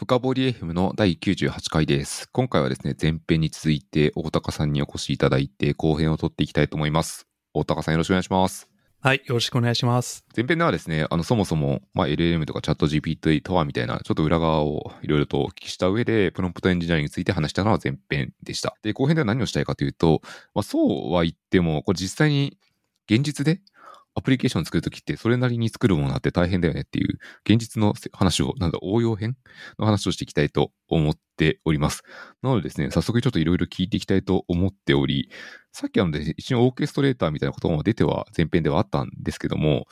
深掘り FM の第98回です。今回はですね、前編に続いて大高さんにお越しいただいて後編を取っていきたいと思います。大高さんよろしくお願いします。はい、よろしくお願いします。前編ではですね、あの、そもそも、まあ、LLM とかチャット GPT とはみたいな、ちょっと裏側をいろいろとお聞きした上で、プロンプトエンジニアリングについて話したのは前編でした。で、後編では何をしたいかというと、まあ、そうは言っても、これ実際に現実でアプリケーション作るときってそれなりに作るものあって大変だよねっていう現実の話を、なんだ、応用編の話をしていきたいと思っております。なのでですね、早速ちょっといろいろ聞いていきたいと思っており、さっきあので一応オーケストレーターみたいなことも出ては前編ではあったんですけども、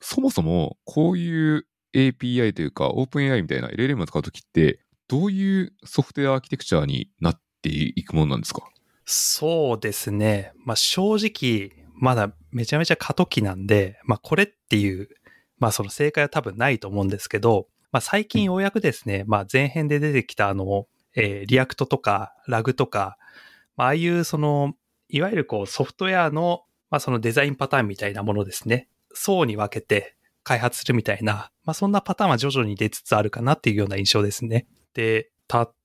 そもそもこういう API というか OpenAI みたいな LLM を使うときって、どういうソフトウェアアーキテクチャになっていくものなんですか？そうですね。まあ正直、まだめちゃめちゃ過渡期なんで、まあこれっていう、まあその正解は多分ないと思うんですけど、まあ最近ようやくですね、まあ前編で出てきたあの、えー ReAct とか RAG とか、まあああいうその、いわゆるこうソフトウェアの、まあそのデザインパターンみたいなものですね。層に分けて開発するみたいな、まあそんなパターンは徐々に出つつあるかなっていうような印象ですね。で、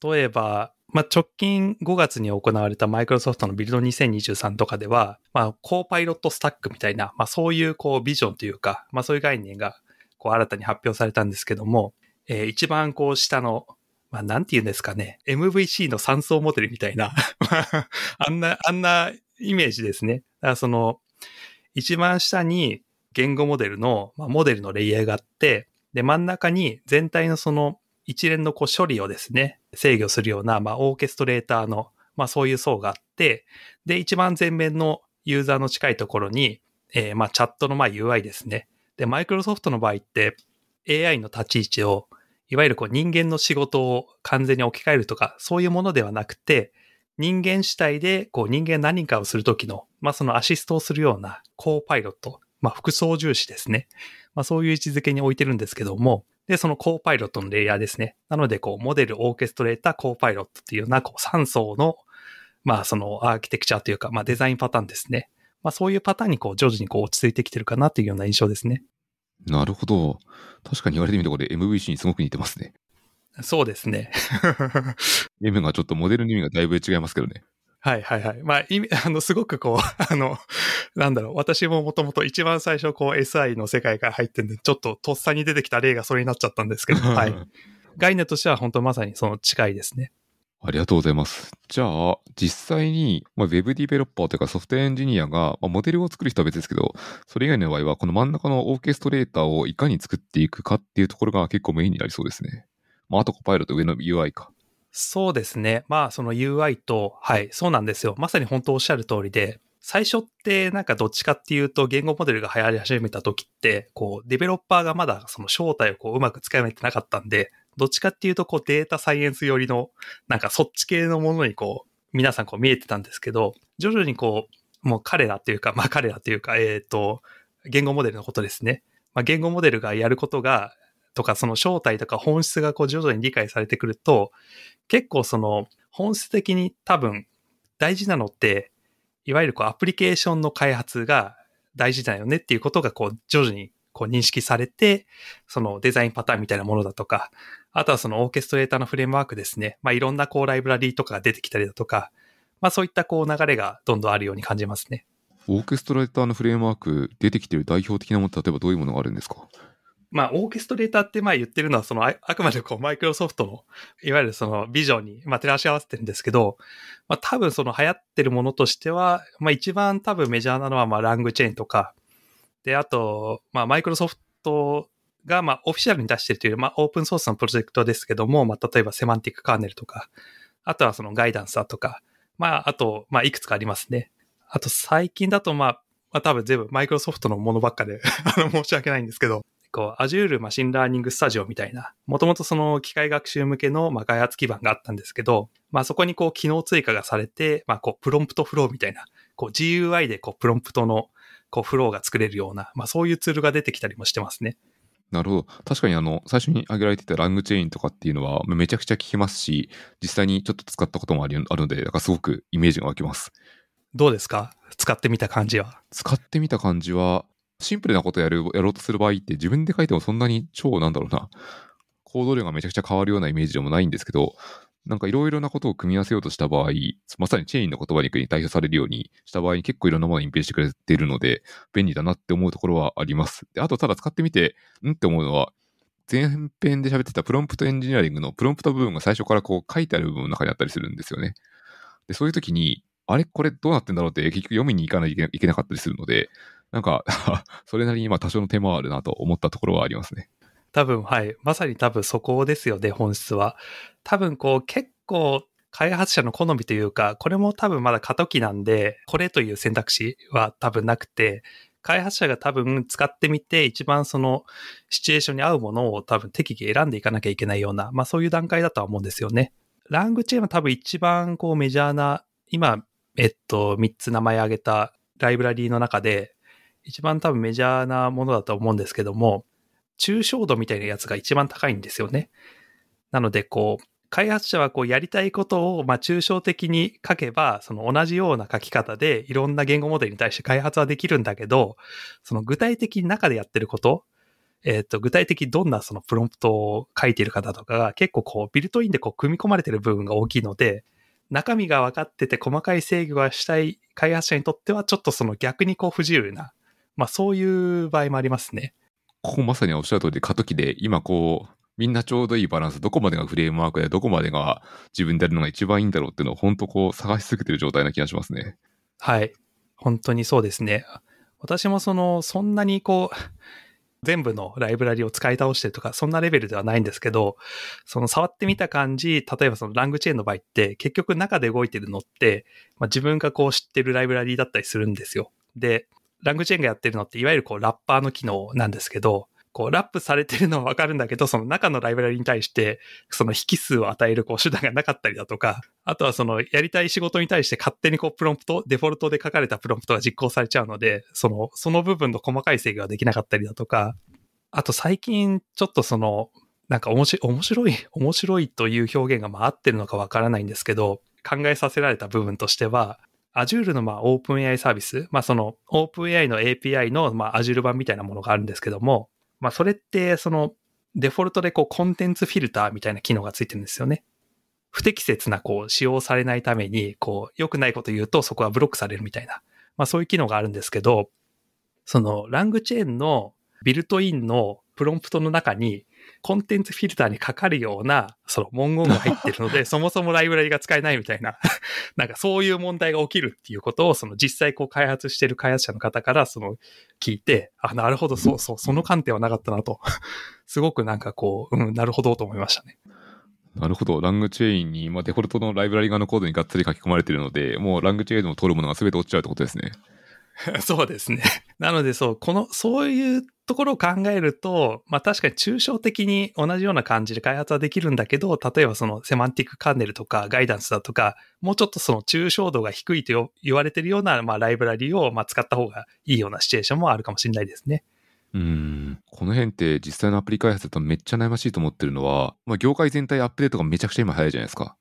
例えば、まあ、直近5月に行われたマイクロソフトの Build 2023とかでは、まあ、 Copilot Stack みたいな、まあ、そういうこうビジョンというか、まあ、そういう概念がこう新たに発表されたんですけども、えー一番こう下の、まあ、なんて言うんですかね、MVC の3層モデルみたいな、あ あんな、あんなイメージですね。だからその、一番下に言語モデルの、まあ、モデルのレイヤーがあって、で、真ん中に全体のその一連のこう処理をですね、制御するような、まあ、オーケストレーターの、まあ、そういう層があって、で、一番前面のユーザーの近いところに、えーまあ、チャットのまあ UI ですね。で、マイクロソフトの場合って、AI の立ち位置を、いわゆるこう人間の仕事を完全に置き換えるとか、そういうものではなくて、人間主体で、こう人間何かをするときの、まあそのアシストをするような、コーパイロット、まあ副操縦士ですね。まあそういう位置づけに置いてるんですけども、で、そのコーパイロットのレイヤーですね。なので、こう、モデル、オーケストレーター、コーパイロットっていうような、こう、3層の、まあ、その、アーキテクチャというか、まあ、デザインパターンですね。まあ、そういうパターンに、こう、徐々にこう、落ち着いてきてるかなっていうような印象ですね。なるほど。確かに言われてみるとこれ MVC にすごく似てますね。そうですね。M がちょっとモデルの意味がだいぶ違いますけどね。はいはいはい。まあ、意味、あの、すごくこう、あの、なんだろう、私ももともと一番最初、こう、SI の世界から入ってんで、ちょっととっさに出てきた例がそれになっちゃったんですけど、はい。概念としては本当まさにその近いですね。ありがとうございます。じゃあ、実際に、まあ、ウェブディベロッパーというかソフトウェアエンジニアが、まあ、モデルを作る人は別ですけど、それ以外の場合は、この真ん中のオーケストレーターをいかに作っていくかっていうところが結構メインになりそうですね。まあ、あとコパイロット上の UI か。そうですね。まあ、その UI と、はい、そうなんですよ。まさに本当おっしゃる通りで、最初ってなんかどっちかっていうと言語モデルが流行り始めた時って、こう、デベロッパーがまだその正体をこううまく使いめてなかったんで、どっちかっていうとこうデータサイエンス寄りの、なんかそっち系のものにこう、皆さんこう見えてたんですけど、徐々にこう、もう彼らっていうか、まあ彼らっていうか、えっ、と、言語モデルのことですね。まあ言語モデルがやることが、とかその正体とか本質がこう徐々に理解されてくると、結構その本質的に多分大事なのって、いわゆるこうアプリケーションの開発が大事だよねっていうことがこう徐々にこう認識されて、そのデザインパターンみたいなものだとか、あとはそのオーケストレーターのフレームワークですね。まあいろんなこうライブラリーとかが出てきたりだとか、まあそういったこう流れがどんどんあるように感じますね。オーケストレーターのフレームワーク出てきてる代表的なもの例えばどういうものがあるんですか？まあ、オーケストレーターってまあ言ってるのは、そのあ、あくまでこう、マイクロソフトの、いわゆるそのビジョンに、まあ、照らし合わせてるんですけど、まあ、多分その流行ってるものとしては、まあ、一番多分メジャーなのは、まあ、ラングチェーンとか、で、あと、まあ、マイクロソフトが、まあ、オフィシャルに出してるという、まあ、オープンソースのプロジェクトですけども、まあ、例えば Semantic Kernel とか、あとはその Guidance だとか、まあ、あと、まあ、いくつかありますね。あと、最近だと、まあ、まあ、多分全部マイクロソフトのものばっかで、あの、申し訳ないんですけど、こう、Azure Machine Learning Studio みたいな、もともとその機械学習向けの、まあ、開発基盤があったんですけど、まあ、そこにこう、機能追加がされて、まあ、こう、 Prompt Flow みたいな、こう、GUI でこう、プロンプトの、こう、フローが作れるような、まあ、そういうツールが出てきたりもしてますね。なるほど。確かにあの、最初に挙げられてたラングチェーンとかっていうのはめちゃくちゃ聞きますし、実際にちょっと使ったこともあるあるので、だからすごくイメージが湧きます。どうですか？使ってみた感じは。使ってみた感じは、シンプルなことやる、やろうとする場合って自分で書いてもそんなに超なんだろうな、行動量がめちゃくちゃ変わるようなイメージでもないんですけど、なんかいろいろなことを組み合わせようとした場合、まさにチェーンの言葉に代表されるようにした場合に結構いろんなものを隠蔽してくれているので、便利だなって思うところはあります。であと、ただ使ってみて、んって思うのは、前編で喋ってたプロンプトエンジニアリングのプロンプト部分が最初からこう書いてある部分の中にあったりするんですよね。で、そういう時に、あれ？これどうなってんだろうって結局読みに行かないといけなかったりするので、なんか それなりに今多少の手間はあるなと思ったところはありますね。多分、はい。まさに多分そこですよね、本質は。多分こう結構開発者の好みというか、これも多分まだ過渡期なんで、これという選択肢は多分なくて、開発者が多分使ってみて、一番そのシチュエーションに合うものを多分適宜選んでいかなきゃいけないような、まあそういう段階だとは思うんですよね。ラングチェーンは多分一番こうメジャーな、今、えっと、3つ名前挙げたライブラリーの中で、一番多分メジャーなものだと思うんですけども、抽象度みたいなやつが一番高いんですよね。なので、こう、開発者はこうやりたいことをまあ抽象的に書けば、その同じような書き方でいろんな言語モデルに対して開発はできるんだけど、その具体的に中でやってること、えっ、ー、と、具体的にどんなそのプロンプトを書いている方とかが結構こうビルトインでこう組み込まれてる部分が大きいので、中身が分かってて細かい制御がしたい開発者にとってはちょっとその逆にこう不自由な、まあそういう場合もありますね。ここまさにおっしゃる通りで過渡期で今こうみんなちょうどいいバランス、どこまでがフレームワークで、どこまでが自分でやるのが一番いいんだろうっていうのを、本当こう、探し続けてる状態な気がしますね。はい。本当にそうですね。私もその、そんなにこう、全部のライブラリを使い倒してとか、そんなレベルではないんですけど、その触ってみた感じ、例えばそのラングチェーンの場合って、結局中で動いてるのって、まあ、自分がこう知ってるライブラリだったりするんですよ。で、ラングチェーンがやってるのって、いわゆるこうラッパーの機能なんですけど、こう、ラップされてるのはわかるんだけど、その中のライブラリに対して、その引数を与えるこう手段がなかったりだとか、あとはそのやりたい仕事に対して勝手にこうプロンプト、デフォルトで書かれたプロンプトが実行されちゃうので、その、その部分の細かい制御ができなかったりだとか、あと最近ちょっとその、なんか面白い、面白い、面白いという表現がまあ合ってるのかわからないんですけど、考えさせられた部分としては、Azure のまあ OpenAI サービス、まあその OpenAI の API のまあ Azure 版みたいなものがあるんですけども、まあそれってそのデフォルトでこうコンテンツフィルターみたいな機能がついてるんですよね。不適切なこう使用されないために、こう良くないこと言うとそこはブロックされるみたいな、まあそういう機能があるんですけど、そのラングチェーンのビルトインのプロンプトの中にコンテンツフィルターにかかるような、その文言が入ってるので、そもそもライブラリが使えないみたいな、なんかそういう問題が起きるっていうことを、その実際こう開発してる開発者の方からその聞いて、あ、なるほど、そうそう、その観点はなかったなと、すごくなんかこう、うん、なるほどと思いましたね。なるほど。ラングチェーンに、まあ、デフォルトのライブラリ側のコードにがっつり書き込まれているので、もうラングチェーンの通るものが全て落ちちゃうってことですね。そうですね。なのでそう、この、そういうところを考えると、まあ確かに抽象的に同じような感じで開発はできるんだけど、例えばそのセマンティックカーネルとかガイダンスだとか、もうちょっとその抽象度が低いと言われてるような、まあライブラリをまあ使った方がいいようなシチュエーションもあるかもしれないですね。うん。この辺って実際のアプリ開発だとめっちゃ悩ましいと思ってるのは、まあ業界全体アップデートがめちゃくちゃ今早いじゃないですか。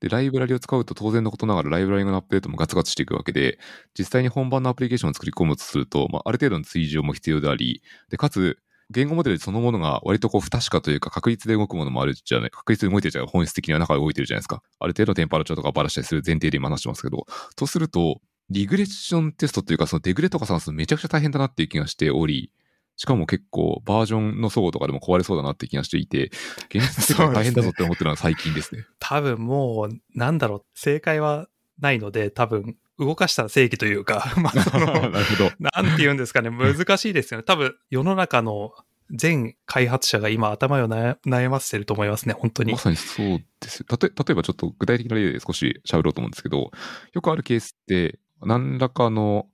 で、ライブラリを使うと当然のことながらライブラリのアップデートもガツガツしていくわけで、実際に本番のアプリケーションを作り込むとすると、まあ、ある程度の追従も必要であり、で、かつ、言語モデルそのものが割とこう不確かというか確率で動くものもあるじゃない、確率で動いてるじゃない、本質的には中で動いてるじゃないですか。ある程度テンパラチャーとかバラしたりする前提で今話してますけど、とすると、リグレッションテストというか、そのデグレとか算数めちゃくちゃ大変だなっていう気がしており、しかも結構バージョンの相とかでも壊れそうだなって気がしていて、現実的に大変だぞって思ってるのは最近ですね。多分もう、なんだろう、正解はないので、多分、動かしたら正義というか、まあ、その、なるほど。なんて言うんですかね、難しいですよね。多分、世の中の全開発者が今頭を悩ませてると思いますね、本当に。まさにそうですたと例えばちょっと具体的な例で少し喋ろうと思うんですけど、よくあるケースって、何らかの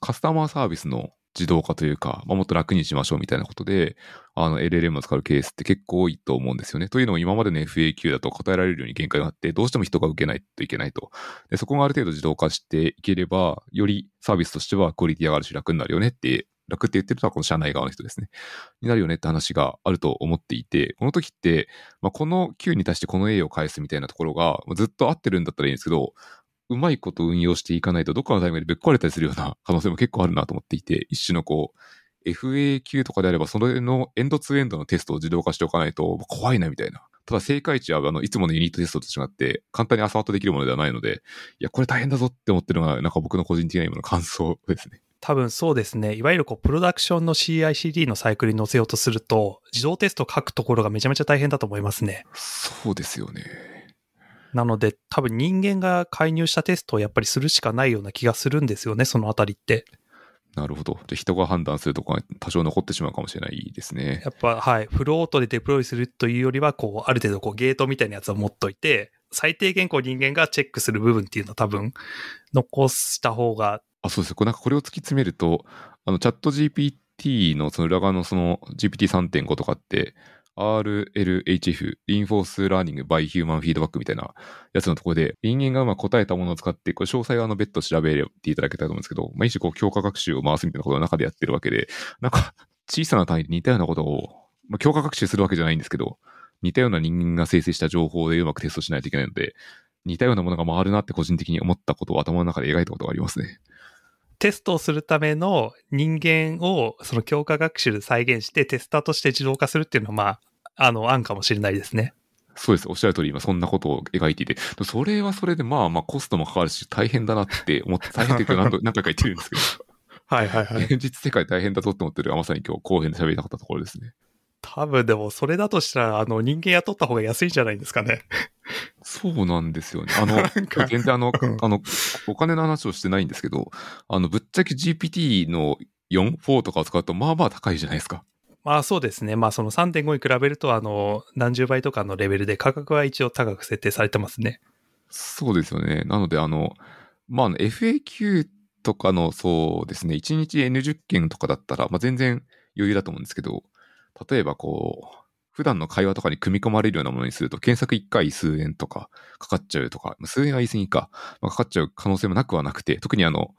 カスタマーサービスの自動化というか、まあ、もっと楽にしましょうみたいなことで、あの LLM を使うケースって結構多いと思うんですよね。というのも今までの FAQ だと答えられるように限界があって、どうしても人が受けないといけないと。でそこがある程度自動化していければ、よりサービスとしてはクオリティ上がるし楽になるよねって楽って言ってるのはこの社内側の人ですね。になるよねって話があると思っていて、この時って、まあ、この Q に対してこの A を返すみたいなところがずっと合ってるんだったらいいんですけど、うまいこと運用していかないと、どっかのタイミングでぶっ壊れたりするような 可能性も結構あるなと思っていて、一種のこう、FAQ とかであれば、それのエンドツーエンドのテストを自動化しておかないと怖いなみたいな。ただ正解値はあのいつものユニットテストと違って簡単にアサートできるものではないので、いや、これ大変だぞって思ってるのがなんか僕の個人的な今の感想ですね。多分そうですね。いわゆるこう、プロダクションの CICD のサイクルに載せようとすると、自動テスト書くところがめちゃめちゃ大変だと思いますね。そうですよね。なので、多分人間が介入したテストをやっぱりするしかないような気がするんですよね、そのあたりって。なるほど。じゃ人が判断するとこが多少残ってしまうかもしれないですね。やっぱ、はい。フロートでデプロイするというよりは、こう、ある程度こうゲートみたいなやつを持っといて、最低限こう人間がチェックする部分っていうのは多分残した方が。あ、そうです。これなんかこれを突き詰めると、あの、チャット GPT のその裏側のその GPT3.5 とかって、RLHF、インフォースラーニングバイヒューマンフィードバックみたいなやつのところで、人間がうまあ答えたものを使って、これ詳細はあの別途調べていただけたらと思うんですけど、まあ、一種こう強化学習を回すみたいなことの中でやってるわけで、なんか小さな単位で似たようなことを、まあ、強化学習するわけじゃないんですけど、似たような人間が生成した情報でうまくテストしないといけないので、似たようなものが回るなって個人的に思ったことを頭の中で描いたことがありますね。テストをするための人間をその強化学習で再現してテスターとして自動化するっていうのはまああの、案かもしれないですね。そうです。おっしゃる通り、今そんなことを描いていて、それはそれでまあまあコストもかかるし、大変だなって思って、大変っていうか何 何回か言ってるんですけど。はいはいはい。現実世界大変だぞって思ってるまさに今日後編で喋りたかったところですね。多分でもそれだとしたら、あの人間雇った方が安いんじゃないんですかね。そうなんですよね。あの、全然あの、あの、お金の話をしてないんですけど、あの、ぶっちゃけ GPT の4、4とかを使うとまあまあ高いじゃないですか。まあそうですね。まあその3.5に比べると、あの、何十倍とかのレベルで価格は一応高く設定されてますね。そうですよね。なので、あの、まあ FAQ とかのそうですね、1日 N10 件とかだったら、まあ全然余裕だと思うんですけど、例えばこう、普段の会話とかに組み込まれるようなものにすると、検索1回数円とかかかっちゃうとか、数円は言い過ぎか、まあ、かかっちゃう可能性もなくはなくて、特にあの、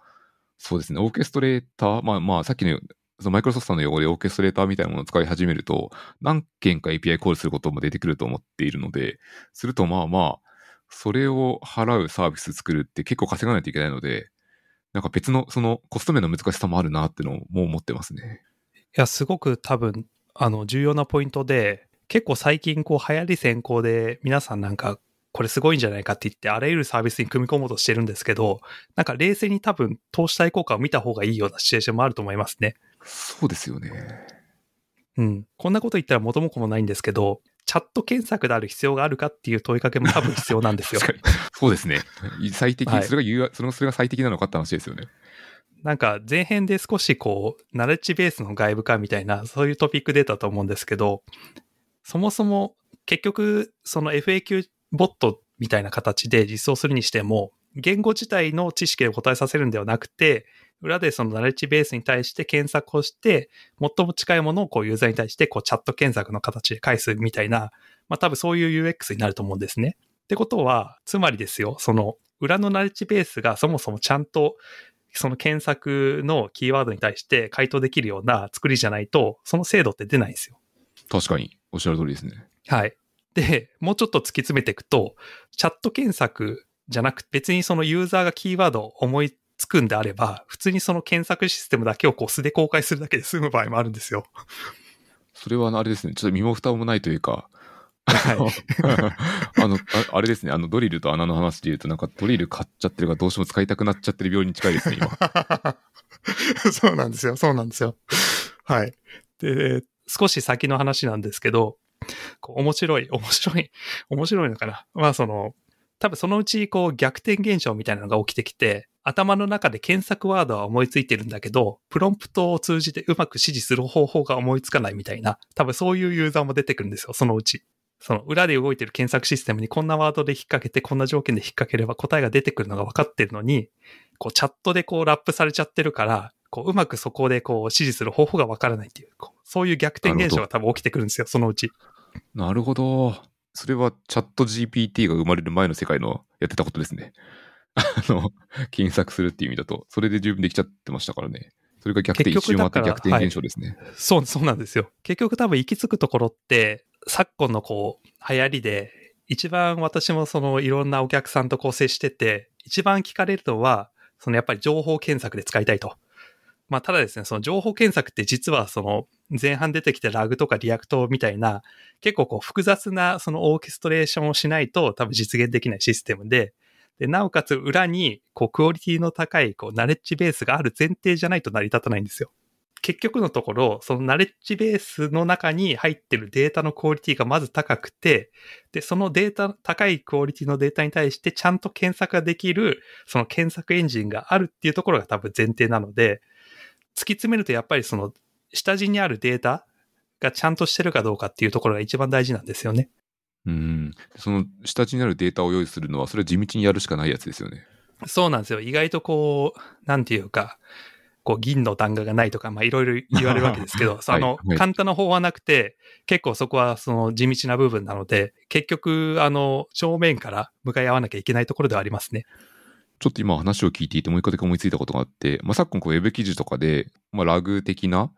そうですね、オーケストレーター、まあまあ、さっきのそのマイクロソフトの用語でオーケストレーターみたいなものを使い始めると、何件か API コールすることも出てくると思っているので、するとまあまあ、それを払うサービス作るって結構稼がないといけないので、なんか別のそのコスト面の難しさもあるなってのも思ってますね。いや、すごく多分、あの、重要なポイントで、結構最近こう流行り先行で皆さんなんかこれすごいんじゃないかって言って、あらゆるサービスに組み込もうとしてるんですけど、なんか冷静に多分投資対効果を見た方がいいようなシチュエーションもあると思いますね。そうですよね。うん。こんなこと言ったら元も子もないんですけど、チャット検索である必要があるかっていう問いかけも多分必要なんですよ。そうですね。最適、はい、それがそのそれが最適なのかって話ですよね。なんか前編で少しこう、ナレッジベースの外部化みたいな、そういうトピック出たと思うんですけど、そもそも結局、その FAQ ボットみたいな形で実装するにしても、言語自体の知識で答えさせるんではなくて、裏でそのナレッジベースに対して検索をして、最も近いものをこうユーザーに対してこうチャット検索の形で返すみたいな、まあ多分そういう UX になると思うんですね。ってことは、つまりですよ、その裏のナレッジベースがそもそもちゃんとその検索のキーワードに対して回答できるような作りじゃないと、その精度って出ないんですよ。確かに。おっしゃる通りですね。はい。で、もうちょっと突き詰めていくと、チャット検索じゃなくて別にそのユーザーがキーワードを思いつくんであれば、普通にその検索システムだけをこう素で公開するだけで済む場合もあるんですよ。それはあれですね、ちょっと身も蓋もないというか、はい、あのあ、あれですね、あのドリルと穴の話で言うと、なんかドリル買っちゃってるからどうしても使いたくなっちゃってる病院に近いですね、今。そうなんですよ、そうなんですよ。はい。で、少し先の話なんですけど、こう面白い、面白い、面白いのかな。まあその、多分そのうちこう逆転現象みたいなのが起きてきて、頭の中で検索ワードは思いついてるんだけど、プロンプトを通じてうまく指示する方法が思いつかないみたいな、多分そういうユーザーも出てくるんですよ、そのうち。その裏で動いてる検索システムにこんなワードで引っ掛けて、こんな条件で引っ掛ければ答えが出てくるのが分かってるのに、こうチャットでこうラップされちゃってるから、こううまくそこでこう指示する方法が分からないっていう、こうそういう逆転現象が多分起きてくるんですよ、そのうち。なるほど。それはチャット GPT が生まれる前の世界のやってたことですね。あの、検索するっていう意味だと、それで十分できちゃってましたからね。それが逆転、一周回って逆転現象ですね、はい、そう、そうなんですよ。結局多分行き着くところって、昨今のこう、流行りで、一番私もそのいろんなお客さんとこう接してて、一番聞かれるのは、そのやっぱり情報検索で使いたいと。まあ、ただですね、その情報検索って実はその前半出てきた RAG とか ReAct みたいな結構こう複雑なそのオーケストレーションをしないと多分実現できないシステムで、で、なおかつ裏にこうクオリティの高いこうナレッジベースがある前提じゃないと成り立たないんですよ。結局のところ、そのナレッジベースの中に入ってるデータのクオリティがまず高くて、で、そのデータ、高いクオリティのデータに対してちゃんと検索ができる、その検索エンジンがあるっていうところが多分前提なので、突き詰めるとやっぱりその下地にあるデータがちゃんとしてるかどうかっていうところが一番大事なんですよね。うん。その下地になるデータを用意するのは、それは地道にやるしかないやつですよね。そうなんですよ。意外とこう、なんていうか、こう銀の弾丸がないとか、まあいろいろ言われるわけですけど、そのはい簡単な方法はなくて、結構そこはその地道な部分なので、結局、あの、正面から向かい合わなきゃいけないところではありますね。ちょっと今話を聞いていて、もう一個だけ思いついたことがあって、まあ、昨今こうウェブ記事とかで、まあ、ラグ的な、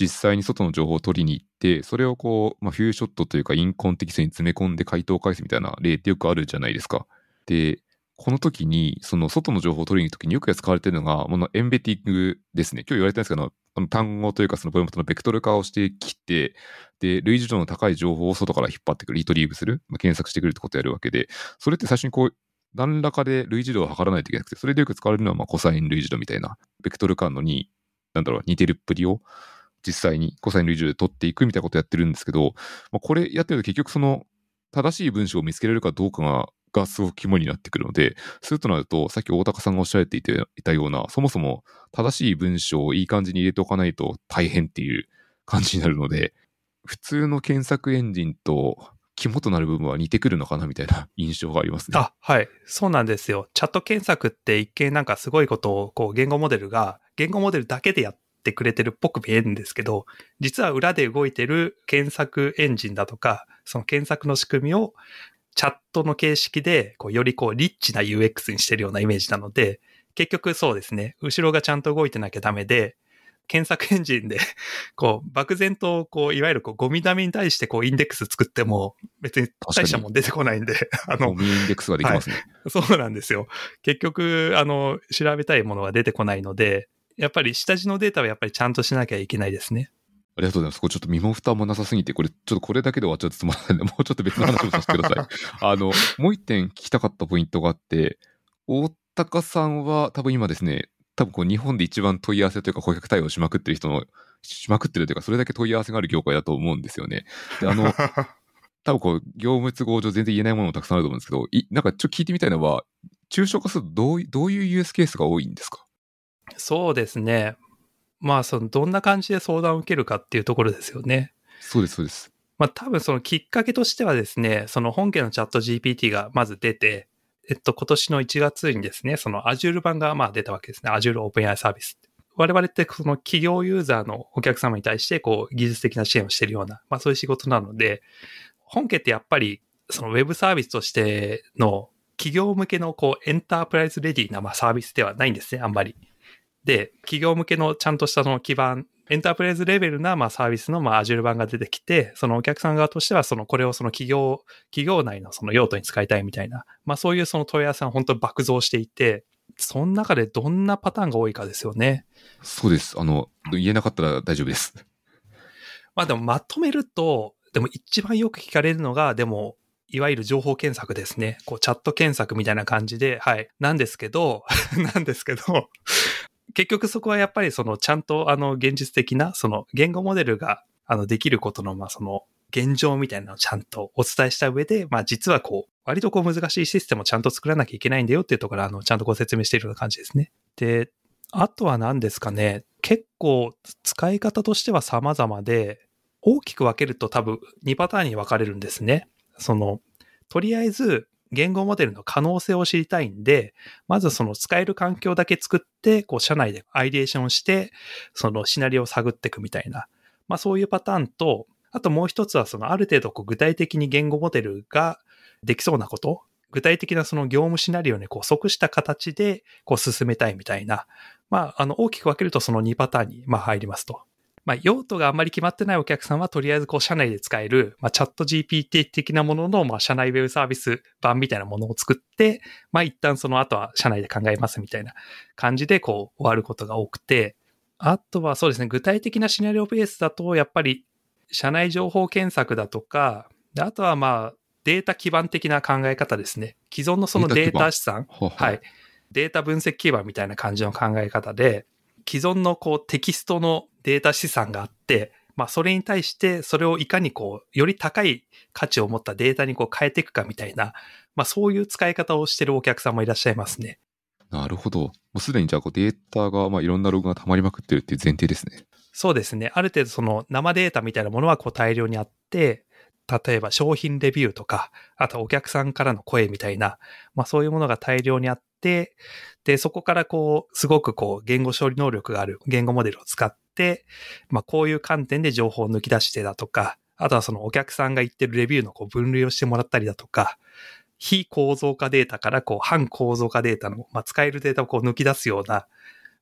実際に外の情報を取りに行って、それをこう、まあ、フューショットというか、インコンテキストに詰め込んで回答を返すみたいな例ってよくあるじゃないですか。で、この時に、その外の情報を取りに行く時によく使われてるのが、このエンベティングですね。今日言われたんですけど、あの単語というかそのプロントのベクトル化をしてきて、で、類似度の高い情報を外から引っ張ってくる、リトリーブする、まあ、検索してくるってことをやるわけで、それって最初にこう、何らかで類似度を測らないといけなくて、それでよく使われるのはまあコサイン類似度みたいな、ベクトル間のに、なんだろう、似てるっぷりを実際にコサイン類似で取っていくみたいなことをやってるんですけど、まあ、これやってると結局その正しい文章を見つけられるかどうかが、がすごく肝になってくるので、そういうとなると、さっき大高さんがおっしゃられていていたような、そもそも正しい文章をいい感じに入れておかないと大変っていう感じになるので、普通の検索エンジンと肝となる部分は似てくるのかなみたいな 印象がありますね。あ、はい。そうなんですよ。チャット検索って一見なんかすごいことを、こう、言語モデルが、言語モデルだけでやってくれてるっぽく見えるんですけど、実は裏で動いてる検索エンジンだとか、その検索の仕組みを、チャットの形式で、こう、よりこう、リッチな UX にしてるようなイメージなので、結局そうですね。後ろがちゃんと動いてなきゃダメで、検索エンジンで、こう、漠然と、こう、いわゆるこう、ゴミダミに対して、こう、インデックス作っても、別に大したもん出てこないんで、あの、もうミインデックスができますね。そうなんですよ。結局、あの、調べたいものが出てこないので、やっぱり下地のデータはやっぱりちゃんとしなきゃいけないですね。ありがとうございます。これちょっと身も蓋もなさすぎて、これちょっとこれだけで終わっちゃうとつまらないので、もうちょっと別の話をさせてください。あの、もう一点聞きたかったポイントがあって、大高さんは多分今ですね、多分こう日本で一番問い合わせというか顧客対応しまくってる人の、しまくってるというか、それだけ問い合わせがある業界だと思うんですよね。で、あの、多分こう、業務都合上全然言えないものもたくさんあると思うんですけど、いなんかちょっと聞いてみたいのは、抽象化するとどういどういうユースケースが多いんですかそうですね。まあ、その、どんな感じで相談を受けるかっていうところですよね。そうです、そうです。まあ、多分そのきっかけとしてはですね、その本家のチャット GPT がまず出て、えっと、今年の1月にですね、その Azure 版がまあ出たわけですね。Azure OpenAI サービス。我々ってその企業ユーザーのお客様に対してこう技術的な支援をしているような、まあそういう仕事なので、本家ってやっぱりそのウェブサービスとしての企業向けのこうエンタープライズレディなまあサービスではないんですね、あんまり。で、企業向けのちゃんとしたその基盤、エンタープライズレベルなまあサービスのまあ Azure 版が出てきて、そのお客さん側としてはそのこれをその企業、企業内のその用途に使いたいみたいな、まあそういうその問い合わせが本当に爆増していて、その中でどんなパターンが多いかですよね。そうです。あの、言えなかったら大丈夫です。まあでもまとめると、でも一番よく聞かれるのが、でも、いわゆる情報検索ですね。こうチャット検索みたいな感じで、はい。なんですけど、なんですけど、結局そこはやっぱりそのちゃんとあの現実的なその言語モデルがあのできることのまあその現状みたいなのをちゃんとお伝えした上で、まあ実はこう割とこう難しいシステムをちゃんと作らなきゃいけないんだよっていうところあのちゃんとご説明しているような感じですね。で、あとは何ですかね。結構使い方としては様々で大きく分けると多分2パターンに分かれるんですね。そのとりあえず言語モデルの可能性を知りたいんで、まずその使える環境だけ作って、こう社内でアイデーションして、そのシナリオを探っていくみたいな、まあそういうパターンと、あともう一つはそのある程度こう具体的に言語モデルができそうなこと、具体的なその業務シナリオにこう即した形でこう進めたいみたいな、まああの大きく分けるとその2パターンにまあ入りますと。まあ、用途があんまり決まってないお客さんは、とりあえずこう、社内で使える、まあ、チャット GPT 的なものの、まあ、社内ウェブサービス版みたいなものを作って、まあ、一旦その後は社内で考えますみたいな感じで、こう、終わることが多くて、あとはそうですね、具体的なシナリオベースだと、やっぱり社内情報検索だとか、あとはまあ、データ基盤的な考え方ですね。既存のそのデータ資産、ははい、データ分析基盤みたいな感じの考え方で、既存のこうテキストのデータ資産があって、まあそれに対してそれをいかにこう、より高い価値を持ったデータにこう変えていくかみたいな、まあそういう使い方をしてるお客さんもいらっしゃいますね。なるほど。もうすでにじゃあこうデータが、まあいろんなログが溜まりまくってるっていう前提ですね。そうですね。ある程度その生データみたいなものはこう大量にあって、例えば商品レビューとか、あとお客さんからの声みたいな、まあそういうものが大量にあって、で、そこからこう、すごくこう、言語処理能力がある言語モデルを使って、まあこういう観点で情報を抜き出してだとか、あとはそのお客さんが言ってるレビューのこう分類をしてもらったりだとか、非構造化データからこう反構造化データの、まあ、使えるデータをこう抜き出すような、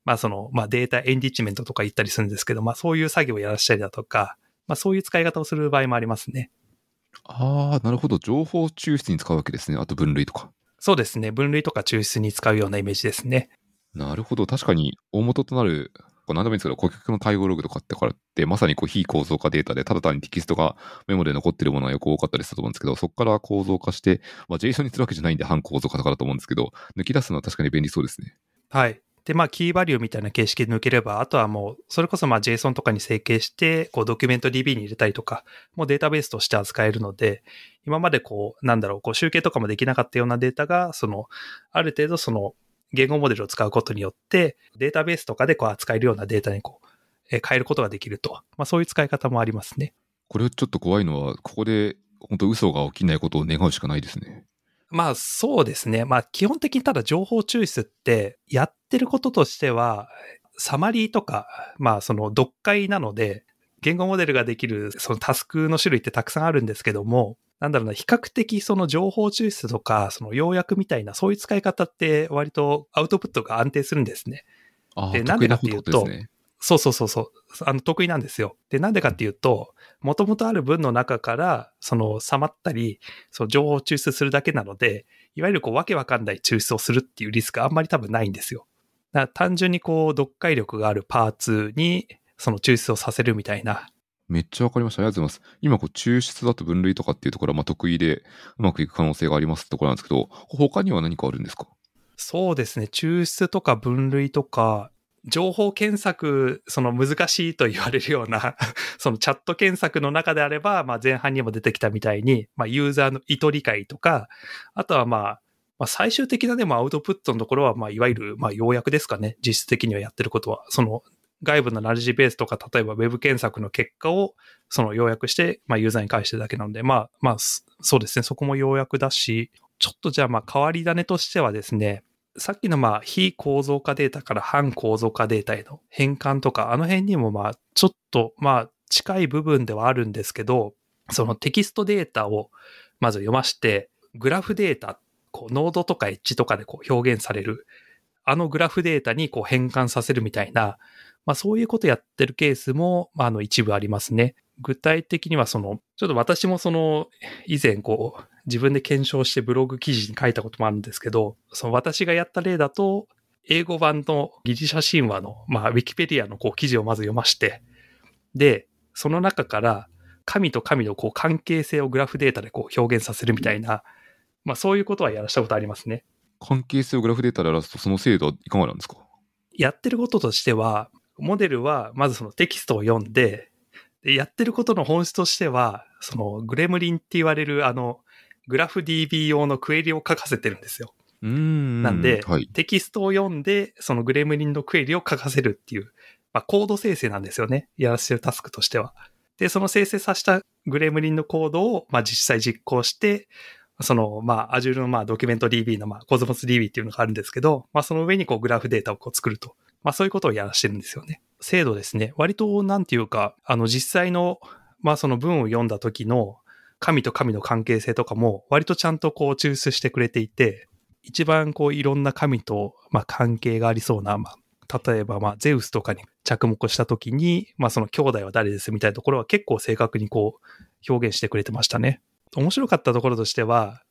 まあその、まあデータエンリッチメントとか言ったりするんですけど、まあそういう作業をやらしたりだとか、まあそういう使い方をする場合もありますね。ああ、なるほど。情報抽出に使うわけですね。あと分類とか。そうですね。分類とか抽出に使うようなイメージですね。なるほど。確かに大元となる、こう何でもいいんですけど、顧客の対応ログとかってからって、まさにこう非構造化データで、ただ単にテキストがメモで残ってるものがよく多かったりすると思うんですけど、そこから構造化して、まあ、JSON にするわけじゃないんで反構造化とかだと思うんですけど、抜き出すのは確かに便利そうですね。はい。で、まあ、キーバリューみたいな形式で抜ければ、あとはもう、それこそまあ JSON とかに整形して、こう、ドキュメント DB に入れたりとか、もうデータベースとして扱えるので、今までこう、なんだろう、こう、集計とかもできなかったようなデータが、その、ある程度その、言語モデルを使うことによって、データベースとかでこう扱えるようなデータにこう、え変えることができると。まあ、そういう使い方もありますね。これちょっと怖いのは、ここで本当嘘が起きないことを願うしかないですね。まあそうですね。まあ基本的にただ情報抽出ってやってることとしては、サマリーとか、まあその読解なので、言語モデルができるそのタスクの種類ってたくさんあるんですけども、なんだろうな、比較的その情報抽出とか、その要約みたいな、そういう使い方って割とアウトプットが安定するんですね。で、なんでかっていうと、そうそうそうそう、あの、得意なんですよ。で、なんでかっていうと、もともとある文の中から、その、さまったり、その情報を抽出するだけなので、いわゆるこう、わけわかんない抽出をするっていうリスクあんまり多分ないんですよ。だから単純にこう、読解力があるパーツに、その抽出をさせるみたいな。めっちゃわかりました。ありがとうございます。今、こう、抽出だと分類とかっていうところは、まあ、得意でうまくいく可能性がありますってところなんですけど、他には何かあるんですか？そうですね。抽出とか分類とか、情報検索、その難しいと言われるような そのチャット検索の中であれば、まあ前半にも出てきたみたいに、まあユーザーの意図理解とか、あとはまあ、まあ最終的なでもアウトプットのところは、まあいわゆる、まあ要約ですかね。実質的にはやってることは。その外部のナレジベースとか、例えば Web 検索の結果を、その要約して、まあユーザーに返してるだけなので、まあ、まあ、そうですね。そこも要約だし、ちょっとじゃあまあ変わり種としてはですね、さっきのまあ非構造化データから反構造化データへの変換とか、あの辺にもまあちょっとまあ近い部分ではあるんですけど、そのテキストデータをまず読まして、グラフデータ、こうノードとかエッジとかでこう表現される、あのグラフデータにこう変換させるみたいな、まあそういうことやってるケースも、まあ、あの一部ありますね。具体的にはその、ちょっと私もその以前こう自分で検証してブログ記事に書いたこともあるんですけど、その私がやった例だと、英語版のギリシャ神話の、まあ、ウィキペディアのこう記事をまず読まして、で、その中から神と神のこう関係性をグラフデータでこう表現させるみたいな、まあそういうことはやらしたことありますね。関係性をグラフデータで表すとその精度はいかがなんですか？やってることとしては、モデルはまずそのテキストを読んで、でやってることの本質としては、そのグレムリンって言われるあのグラフ DB 用のクエリを書かせてるんですよ。うんなんで、はい、テキストを読んで、そのグレムリンのクエリを書かせるっていう、まあ、コード生成なんですよね。やらせてるタスクとしては。で、その生成させたグレムリンのコードを、まあ、実際実行して、その、まあ、Azure の、まあ、ドキュメント DB の、まあ、Cosmos DB っていうのがあるんですけど、まあ、その上に、こう、グラフデータをこう作ると。まあ、そういうことをやらしてるんですよね。精度ですね。割と、なんていうか、あの、実際の、まあ、その文を読んだ時の、神と神の関係性とかも割とちゃんとこう抽出してくれていて、一番こういろんな神とまあ関係がありそうな、まあ、例えばまあゼウスとかに着目した時に、まあその兄弟は誰ですみたいなところは結構正確にこう表現してくれてましたね。面白かったところとしては、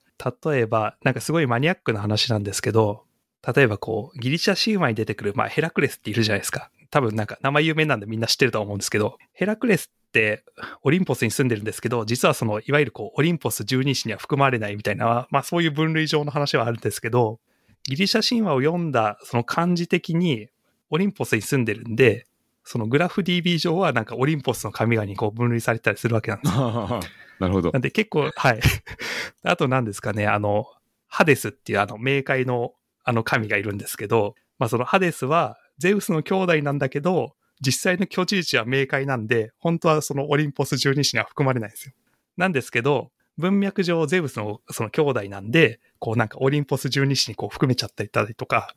例えばなんかすごいマニアックな話なんですけど、例えばこうギリシャ神話に出てくるまあヘラクレスっているじゃないですか。多分なんか名前有名なんでみんな知ってると思うんですけど、ヘラクレスってオリンポスに住んでるんですけど、実はその、いわゆるこう、オリンポス十二支には含まれないみたいな、まあそういう分類上の話はあるんですけど、ギリシャ神話を読んだその漢字的にオリンポスに住んでるんで、そのグラフ DB 上はなんかオリンポスの神々にこう分類されたりするわけなんですよ。なるほどな。んで結構、はい。あと何ですかね、あの、ハデスっていうあの、冥界のあの神がいるんですけど、まあそのハデスはゼウスの兄弟なんだけど、実際の居住地は冥界なんで、本当はそのオリンポス十二支には含まれないんですよ。なんですけど、文脈上ゼウスのその兄弟なんで、こうなんかオリンポス十二支にこう含めちゃったりとか、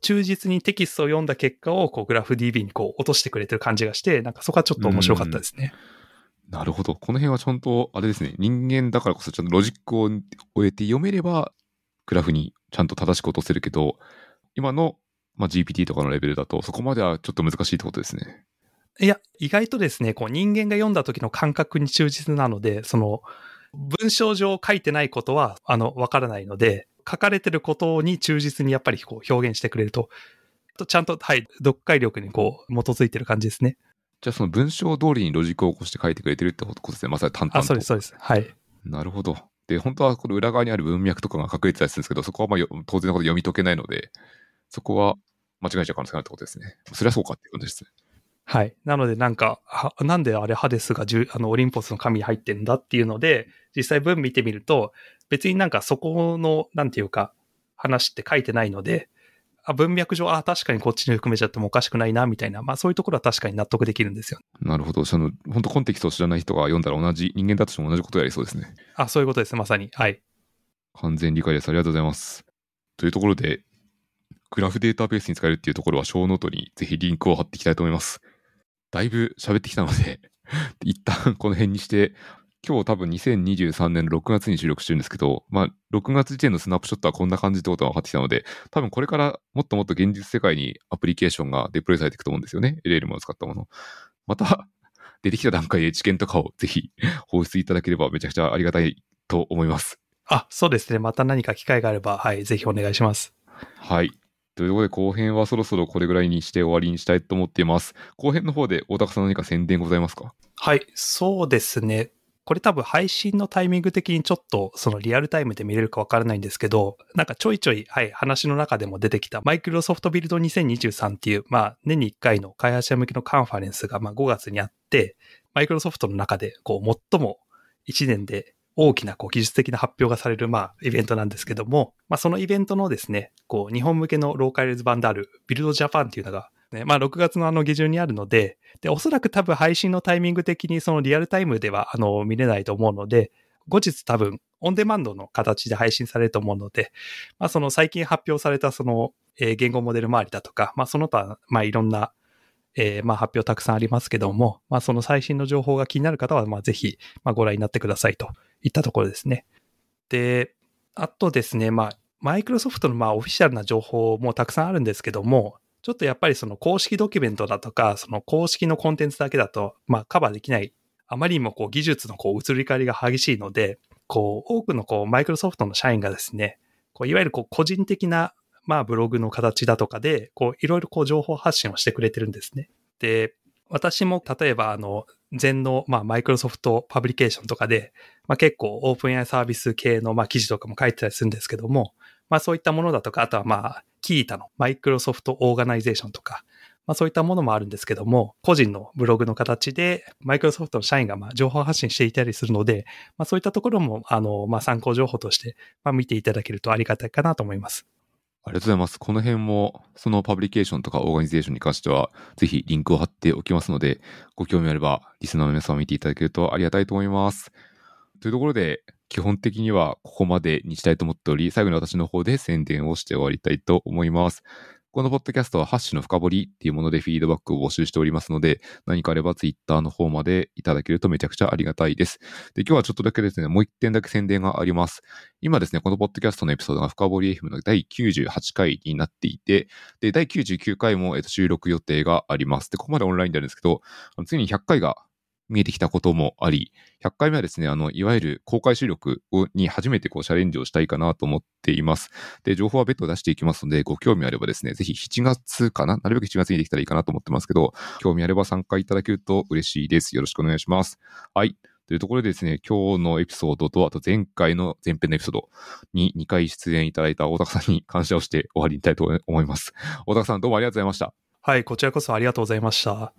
忠実にテキストを読んだ結果をこうグラフ DB にこう落としてくれてる感じがして、なんかそこはちょっと面白かったですね。なるほど。この辺はちゃんと、あれですね、人間だからこそちゃんとロジックを終えて読めれば、グラフにちゃんと正しく落とせるけど、今の、まあ、GPT とかのレベルだと、そこまではちょっと難しいってことですね。いや、意外とですね、こう人間が読んだ時の感覚に忠実なので、その、文章上書いてないことは、あの、わからないので、書かれてることに忠実にやっぱりこう表現してくれると、とちゃんと、はい、読解力にこう、基づいてる感じですね。じゃあその文章通りにロジックを起こして書いてくれてるってことですね。まさに淡々と。あ、そうです、そうです。はい。なるほど。で、本当はこの裏側にある文脈とかが隠れてたりするんですけど、そこはまあよ当然のこと読み解けないので、そこは間違えちゃう可能性があるってことですね。そりゃそうかっていうことですね。はい。なのでなんか、はなんであれハデスがあのオリンポスの神に入ってんだっていうので、実際文見てみると、別になんかそこの、なんていうか、話って書いてないので、あ文脈上、あ確かにこっちに含めちゃってもおかしくないな、みたいな、まあそういうところは確かに納得できるんですよ。なるほど。その、本当コンテキストを知らない人が読んだら同じ、人間だとしても同じことをやりそうですね。あ、そういうことです、まさに。はい。完全理解です。ありがとうございます。というところで、グラフデータベースに使えるっていうところは、ショーノートにぜひリンクを貼っていきたいと思います。だいぶ喋ってきたので、一旦この辺にして、今日多分2023年の6月に収録してるんですけど、まあ、6月時点のスナップショットはこんな感じってことが分かってきたので、多分これからもっともっと現実世界にアプリケーションがデプロイされていくと思うんですよね。LL も使ったもの。また、出てきた段階で知見とかをぜひ 放出いただければめちゃくちゃありがたいと思います。あ、そうですね。また何か機会があれば、はい、ぜひお願いします。はい。ということで、後編はそろそろこれぐらいにして終わりにしたいと思っています。後編の方で大高さん何か宣伝ございますか？はい、そうですね。これ多分配信のタイミング的にちょっとそのリアルタイムで見れるかわからないんですけど、なんかちょいちょい、はい、話の中でも出てきたマイクロソフトビルド2023っていう、まあ年に1回の開発者向けのカンファレンスがまあ5月にあって、マイクロソフトの中でこう最も1年で大きなこう技術的な発表がされるまあイベントなんですけども、まあそのイベントのですね、こう日本向けのローカライズ版であるビルドジャパンっていうのがね、まあ6月のあの下旬にあるので、で、おそらく多分配信のタイミング的にそのリアルタイムではあの見れないと思うので、後日多分オンデマンドの形で配信されると思うので、まあその最近発表されたその、えー言語モデル周りだとか、まあその他、まあいろんな、えーまあ発表たくさんありますけども、まあその最新の情報が気になる方は、まあぜひ、まあご覧になってくださいといったところですね。で、あとですね、まあ、マイクロソフトのまあオフィシャルな情報もたくさんあるんですけども、ちょっとやっぱりその公式ドキュメントだとか、その公式のコンテンツだけだと、まあカバーできない、あまりにもこう技術のこう移り変わりが激しいので、こう多くのこうマイクロソフトの社員がですね、こういわゆるこう個人的なまあブログの形だとかで、こういろいろこう情報発信をしてくれてるんですね。で、私も例えばあの、前のまあマイクロソフトパブリケーションとかで、まあ結構オープン AI サービス系のまあ記事とかも書いてたりするんですけども、まあそういったものだとか、あとはまあ、キータのマイクロソフトオーガナイゼーションとか、まあそういったものもあるんですけども、個人のブログの形で、マイクロソフトの社員がまあ情報発信していたりするので、まあそういったところも、あの、まあ参考情報として、まあ見ていただけるとありがたいかなと思います。ありがとうございます。この辺も、そのパブリケーションとかオーガニゼーションに関しては、ぜひリンクを貼っておきますので、ご興味あれば、リスナーの皆さんを見ていただけるとありがたいと思います。というところで、基本的にはここまでにしたいと思っており、最後に私の方で宣伝をして終わりたいと思います。このポッドキャストはハッシュの深掘りっていうものでフィードバックを募集しておりますので、何かあればツイッターの方までいただけるとめちゃくちゃありがたいです。で、今日はちょっとだけですね、もう一点だけ宣伝があります。今ですね、このポッドキャストのエピソードが深掘り FM の第98回になっていて、で、第99回も、えっと、収録予定があります。で、ここまでオンラインであるんですけど、あの次に100回が見えてきたこともあり、100回目はですね、あの、いわゆる公開収録に初めてこうチャレンジをしたいかなと思っています。で、情報は別途出していきますので、ご興味あればですね、ぜひ7月かな？なるべく7月にできたらいいかなと思ってますけど、興味あれば参加いただけると嬉しいです。よろしくお願いします。はい。というところでですね、今日のエピソードと、あと前回の前編のエピソードに2回出演いただいた大高さんに感謝をして終わりにたいと思います。大高さんどうもありがとうございました。はい、こちらこそありがとうございました。